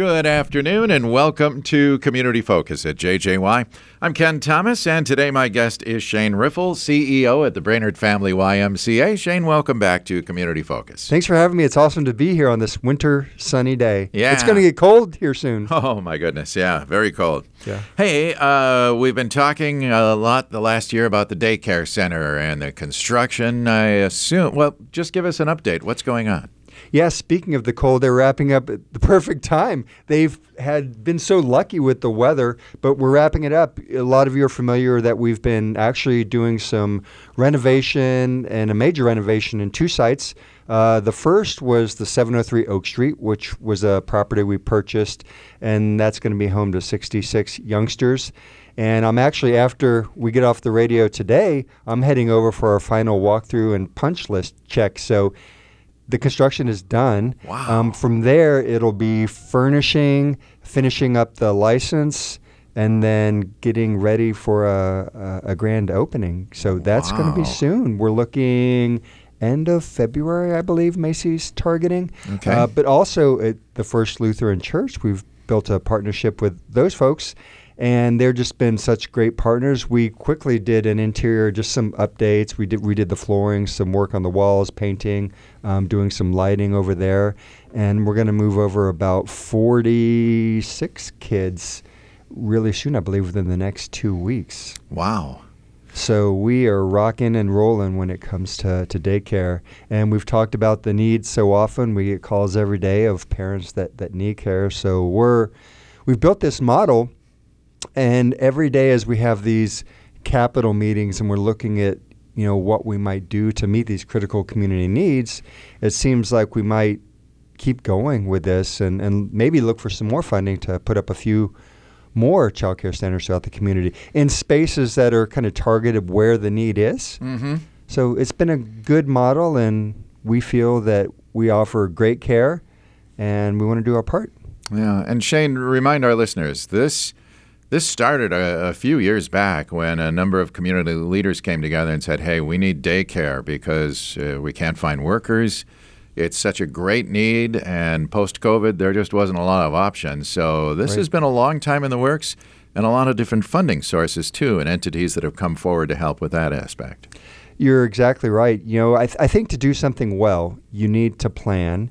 Good afternoon and welcome to Community Focus at JJY. I'm Ken Thomas, and today my guest is Shane Riffle, CEO at the Brainerd Family YMCA. Shane, welcome back to Community Focus. Thanks for having me. It's awesome to be here on this winter sunny day. Yeah. It's going to get cold here soon. Oh, my goodness. Yeah, very cold. Yeah. Hey, uh, we've been talking a lot the last year about the daycare center and the construction. I assume, well, just give us an update. What's going on? Yeah, speaking of the cold, they're wrapping up at the perfect time. They've had been so lucky with the weather, but we're wrapping it up. A lot of you are familiar that we've been actually doing some renovation and a major renovation in two sites. Uh, the first was the 703 Oak Street, which was a property we purchased, and that's going to be home to 66 youngsters. And I'm actually, after we get off the radio today, I'm heading over for our final walkthrough and punch list check. So the construction is done. Wow. Um, from there, it'll be furnishing, finishing up the license, and then getting ready for a, a, a grand opening. So that's going to be soon. We're looking end of February, I believe, Macy's targeting. Okay. Uh, but also at the First Lutheran Church, we've built a partnership with those folks. And they've just been such great partners. We quickly did an interior, just some updates. We did we did the flooring, some work on the walls, painting, um, doing some lighting over there, and we're going to move over about 46 kids really soon, I believe, within the next two weeks. Wow. So we are rocking and rolling when it comes to, to daycare. And we've talked about the needs so often. We get calls every day of parents that, that need care. So we're we've built this model and every day as we have these capital meetings and we're looking at you know what we might do to meet these critical community needs, it seems like we might keep going with this and, and maybe look for some more funding to put up a few more child care centers throughout the community in spaces that are kind of targeted where the need is. Mm-hmm. So it's been a good model, and we feel that we offer great care, and we want to do our part. Yeah, and Shane, remind our listeners this this started a, a few years back when a number of community leaders came together and said, "Hey, we need daycare because uh, we can't find workers. It's such a great need, and post-COVID, there just wasn't a lot of options. So this Right. has been a long time in the works." And a lot of different funding sources too, and entities that have come forward to help with that aspect. You're exactly right. You know, I, th- I think to do something well, you need to plan.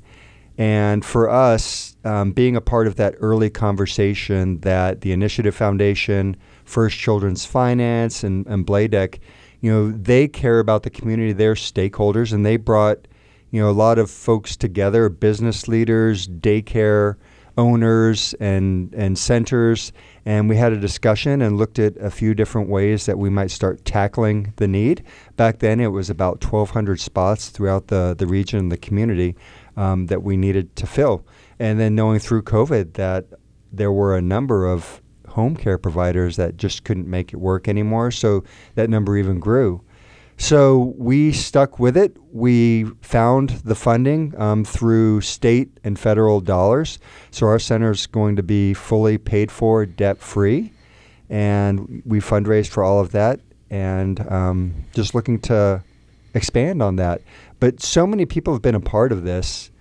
And for us, um, being a part of that early conversation that the Initiative Foundation, First Children's Finance, and, and Bladek, you know, they care about the community, they're stakeholders, and they brought, you know, a lot of folks together, business leaders, daycare owners, and, and centers. And we had a discussion and looked at a few different ways that we might start tackling the need. Back then, it was about 1,200 spots throughout the, the region and the community um, that we needed to fill. And then knowing through COVID that there were a number of home care providers that just couldn't make it work anymore, so that number even grew. So we stuck with it. We found the funding um, through state and federal dollars. So our center is going to be fully paid for, debt free, and we fundraised for all of that. And um, just looking to expand on that. But so many people have been a part of this,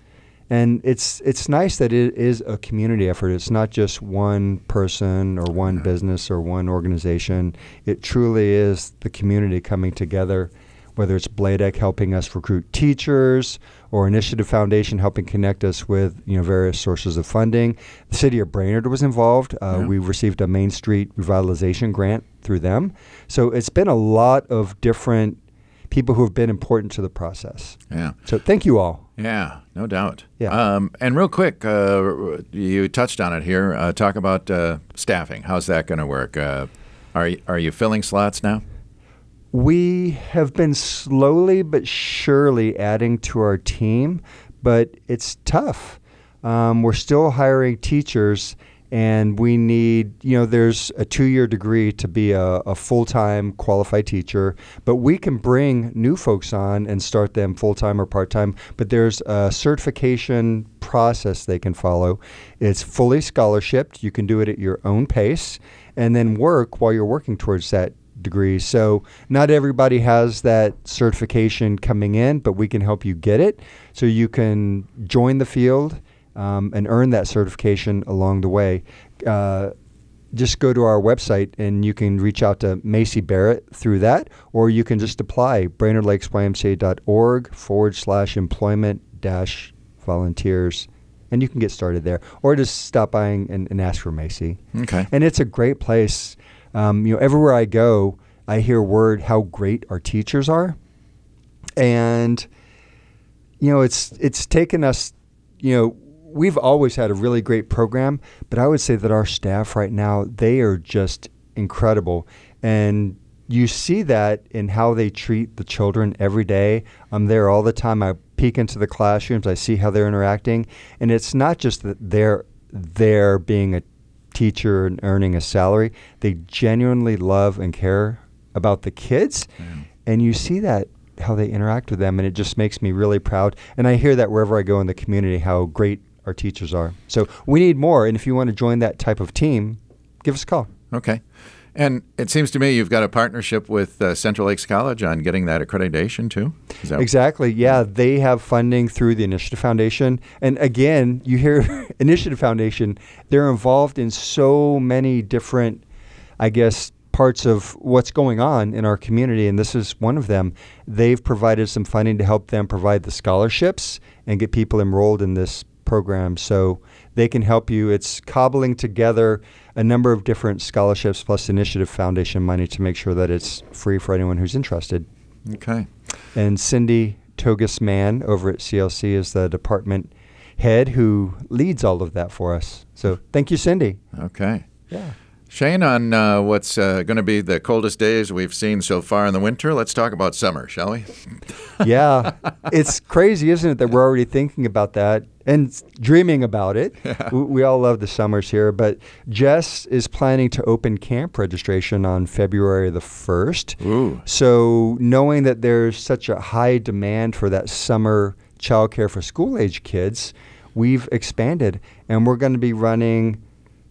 and it's it's nice that it is a community effort. It's not just one person or one business or one organization. It truly is the community coming together. Whether it's Bladek helping us recruit teachers, or Initiative Foundation helping connect us with you know various sources of funding. The city of Brainerd was involved. Uh, Yeah. We received a Main Street revitalization grant through them. So it's been a lot of different people who have been important to the process. Yeah. So thank you all. Yeah, no doubt. Yeah. Um, and real quick, uh, you touched on it here. Uh, talk about uh, staffing. How's that going to work? Uh, are y- are you filling slots now? We have been slowly but surely adding to our team, but it's tough. Um, we're still hiring teachers, and we need, you know, there's a two year degree to be a, a full time qualified teacher, but we can bring new folks on and start them full time or part time. But there's a certification process they can follow. It's fully scholarshiped, you can do it at your own pace, and then work while you're working towards that degree. So not everybody has that certification coming in, but we can help you get it so you can join the field um, and earn that certification along the way, uh, just go to our website and you can reach out to Macy Barrett through that, or you can just apply brainerdlakesymca.org forward slash employment dash volunteers, and you can get started there, or just stop by and, and ask for Macy. Okay. And it's a great place. Um, you know, everywhere I go, I hear word how great our teachers are, and you know, it's it's taken us, you know, we've always had a really great program, but I would say that our staff right now, they are just incredible. And you see that in how they treat the children every day. I'm there all the time. I peek into the classrooms, I see how they're interacting, and it's not just that they're there being a teacher and earning a salary. They genuinely love and care about the kids. And you see that how they interact with them and it just makes me really proud. And I hear that wherever I go in the community how great our teachers are. So we need more. And if you want to join that type of team, give us a call. Okay. And it seems to me you've got a partnership with uh, Central Lakes College on getting that accreditation too. That Exactly. Yeah, they have funding through the Initiative Foundation. And again, you hear Initiative Foundation, they're involved in so many different, I guess, parts of what's going on in our community. And this is one of them. They've provided some funding to help them provide the scholarships and get people enrolled in this program. So they can help you. It's cobbling together a number of different scholarships plus Initiative Foundation money to make sure that it's free for anyone who's interested. Okay. And Cindy Togus Mann over at CLC is the department head who leads all of that for us. So thank you, Cindy. Okay. Yeah. Shane, on uh, what's uh, going to be the coldest days we've seen so far in the winter, let's talk about summer, shall we? Yeah. it's crazy, isn't it, that we're already thinking about that and dreaming about it. We, we all love the summers here, but Jess is planning to open camp registration on February the 1st. Ooh. So, knowing that there's such a high demand for that summer childcare for school age kids, we've expanded and we're going to be running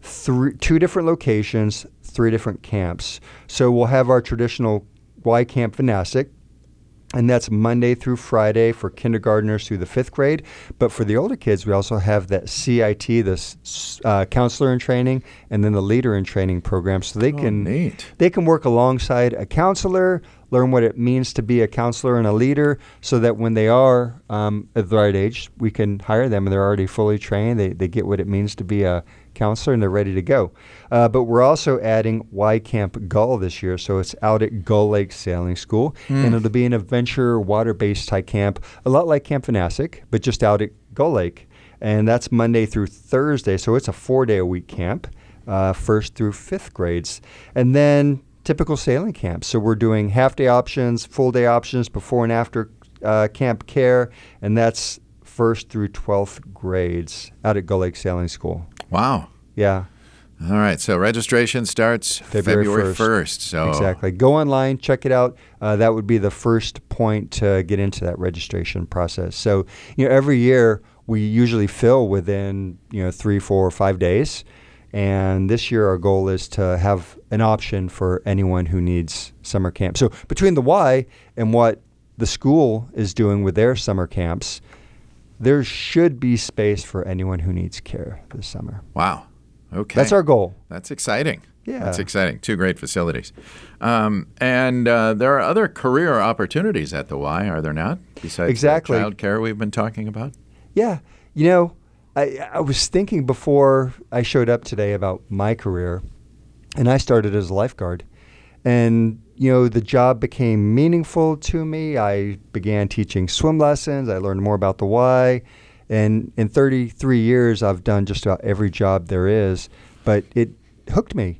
three, two different locations, three different camps. So, we'll have our traditional Y Camp Vanastic, and that's Monday through Friday for kindergartners through the fifth grade. But for the older kids, we also have that CIT, the uh, counselor in training, and then the leader in training program, so they Oh, can neat. they can work alongside a counselor, learn what it means to be a counselor and a leader, so that when they are um, at the right age, we can hire them and they're already fully trained. They, they get what it means to be a counselor and they're ready to go. Uh, but we're also adding Y Camp Gull this year, so it's out at Gull Lake Sailing School, and it'll be an adventure water-based type camp, a lot like Camp Vanastic, but just out at Gull Lake, and that's Monday through Thursday. So it's a four-day-a-week camp, uh, first through fifth grades, and then typical sailing camps. So we're doing half-day options, full-day options, before and after uh, camp care, and that's first through 12th grades out at Gull Lake Sailing School. Wow. Yeah, All right. So registration starts February February 1st. 1st. So exactly. Go online, check it out. Uh, that would be the first point to get into that registration process. So, you know, every year we usually fill within, you know, three, four, or five days. And this year our goal is to have an option for anyone who needs summer camp. So between the Y and what the school is doing with their summer camps, there should be space for anyone who needs care this summer. Wow. Okay. That's our goal. That's exciting. Yeah. That's exciting. Two great facilities. Um, and uh, there are other career opportunities at the Y, are there not? Besides Exactly. the child care we've been talking about? Yeah, you know, I I was thinking before I showed up today about my career, and I started as a lifeguard, and you know the job became meaningful to me. I began teaching swim lessons. I learned more about the Y, and in 33 years I've done just about every job there is, but it hooked me.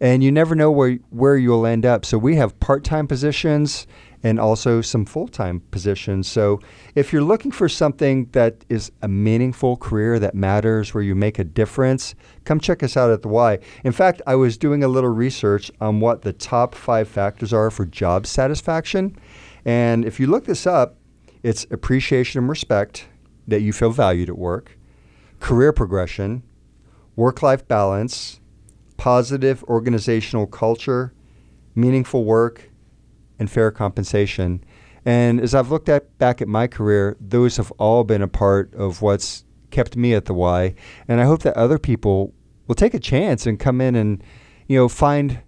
And you never know where where you'll end up. So we have part-time positions and also some full-time positions. So if you're looking for something that is a meaningful career that matters, where you make a difference, come check us out at the Y. In fact, I was doing a little research on what the top five factors are for job satisfaction. And if you look this up, it's appreciation and respect that you feel valued at work, career progression, work-life balance, positive organizational culture, meaningful work, and fair compensation. And as I've looked at back at my career, those have all been a part of what's kept me at the Y, and I hope that other people will take a chance and come in and you know find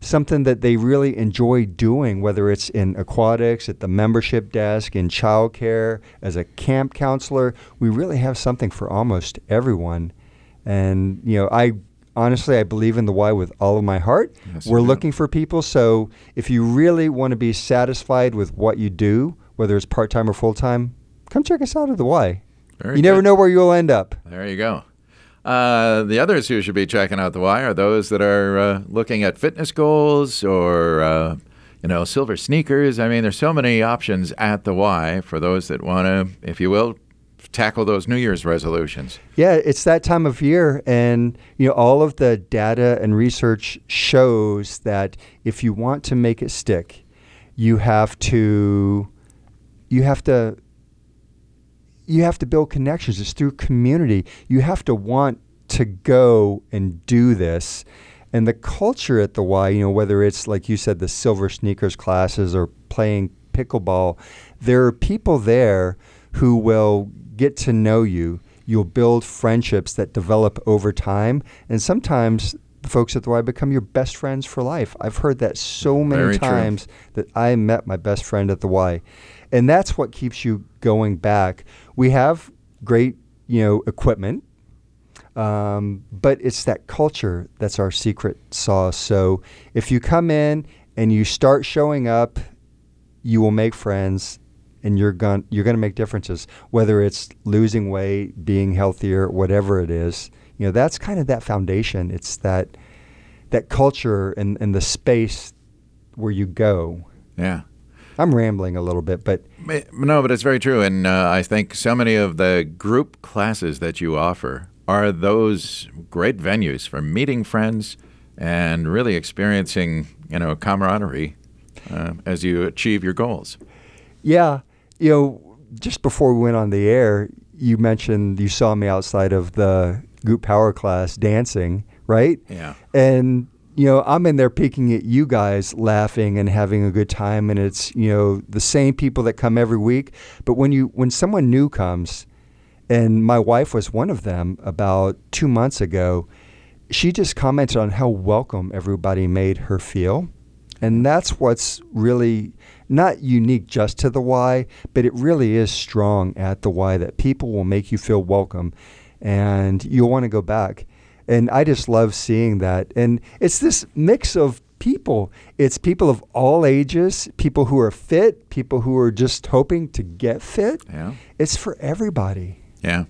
something that they really enjoy doing, whether it's in aquatics, at the membership desk, in childcare, as a camp counselor. We really have something for almost everyone. And, you know, I honestly, I believe in the Y with all of my heart. Yes, We're looking for people. So if you really want to be satisfied with what you do, whether it's part time or full time, come check us out at the Y. Very you never know where you'll end up. There you go. Uh, the others who should be checking out the Y are those that are uh, looking at fitness goals or, uh, you know, silver sneakers. I mean, there's so many options at the Y for those that want to, if you will, tackle those New Year's resolutions. Yeah, it's that time of year, and you know all of the data and research shows that if you want to make it stick, you have to, you have to, you have to build connections. It's through community. You have to want to go and do this. And the culture at the Y, you know, whether it's like you said, the silver sneakers classes or playing pickleball, there are people there who will get to know you. You'll build friendships that develop over time. And sometimes the folks at the Y become your best friends for life. I've heard that so many Very true. times that I met my best friend at the Y. And that's what keeps you going back. We have great, you know, equipment. Um, but it's that culture that's our secret sauce. So if you come in and you start showing up, you will make friends and you're going you're going to make differences whether it's losing weight, being healthier, whatever it is. You know, that's kind of that foundation. It's that that culture and, and the space where you go. Yeah. I'm rambling a little bit, but No, but it's very true. And uh, I think so many of the group classes that you offer are those great venues for meeting friends and really experiencing, you know, camaraderie uh, as you achieve your goals. Yeah, you know, just before we went on the air, you mentioned you saw me outside of the group power class dancing, right? Yeah. And you know, I'm in there peeking at you guys laughing and having a good time and it's, you know, the same people that come every week, but when you when someone new comes and my wife was one of them about 2 months ago, she just commented on how welcome everybody made her feel. And that's what's really not unique just to the Y, but it really is strong at the Y that people will make you feel welcome and you'll want to go back. And I just love seeing that. And it's this mix of people. It's people of all ages, people who are fit, people who are just hoping to get fit. Yeah. It's for everybody. Yeah.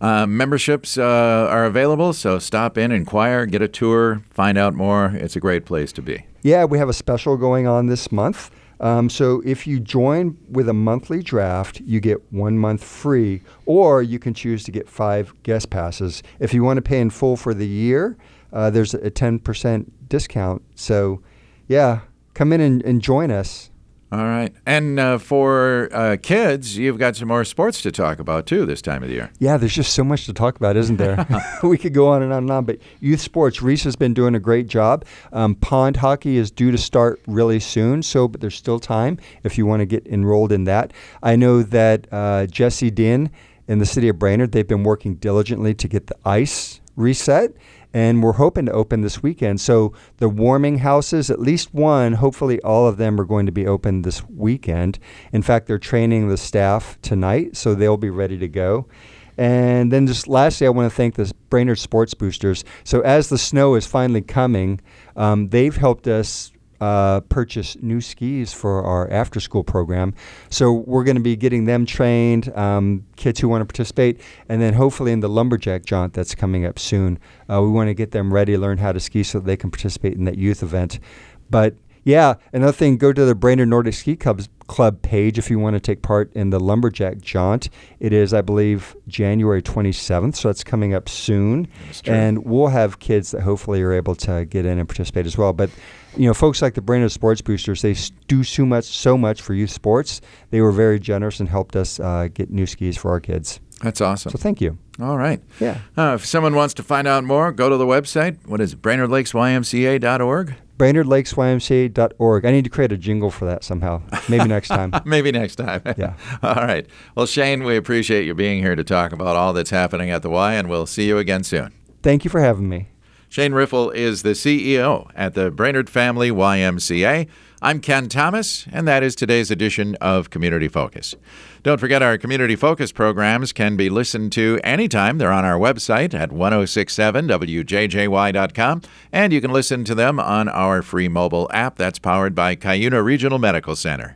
Uh, memberships uh, are available, so stop in, inquire, get a tour, find out more. It's a great place to be. Yeah, we have a special going on this month. Um, so if you join with a monthly draft, you get one month free, or you can choose to get five guest passes. If you want to pay in full for the year, uh, there's a 10% discount. So, yeah, come in and, and join us. All right. And uh, for uh, kids, you've got some more sports to talk about too this time of the year. Yeah, there's just so much to talk about, isn't there? we could go on and on and on. But youth sports, Reese has been doing a great job. Um, pond hockey is due to start really soon, so but there's still time if you want to get enrolled in that. I know that uh, Jesse Din in the city of Brainerd, they've been working diligently to get the ice reset. And we're hoping to open this weekend. So the warming houses, at least one, hopefully all of them are going to be open this weekend. In fact, they're training the staff tonight, so they'll be ready to go. And then just lastly, I want to thank the Brainerd Sports Boosters. So as the snow is finally coming, um, they've helped us uh, purchase new skis for our after school program. So we're going to be getting them trained, um, kids who want to participate, and then hopefully in the lumberjack jaunt that's coming up soon. Uh, we want to get them ready learn how to ski so they can participate in that youth event. But yeah, another thing, go to the Brainerd Nordic Ski Club's Club page if you want to take part in the Lumberjack Jaunt. It is, I believe, January 27th, so that's coming up soon. And we'll have kids that hopefully are able to get in and participate as well. But you know, folks like the Brainerd Sports Boosters, they do so much, so much for youth sports. They were very generous and helped us uh, get new skis for our kids. That's awesome. So thank you. All right. Yeah. Uh, if someone wants to find out more, go to the website. What is it? BrainerdLakesYMCA.org? BrainerdLakesYMCA.org. I need to create a jingle for that somehow. Maybe next time. Maybe next time. Yeah. all right. Well, Shane, we appreciate you being here to talk about all that's happening at the Y, and we'll see you again soon. Thank you for having me. Shane Riffle is the CEO at the Brainerd Family YMCA. I'm Ken Thomas, and that is today's edition of Community Focus. Don't forget our Community Focus programs can be listened to anytime. They're on our website at 1067wjjy.com, and you can listen to them on our free mobile app that's powered by Cuyuna Regional Medical Center.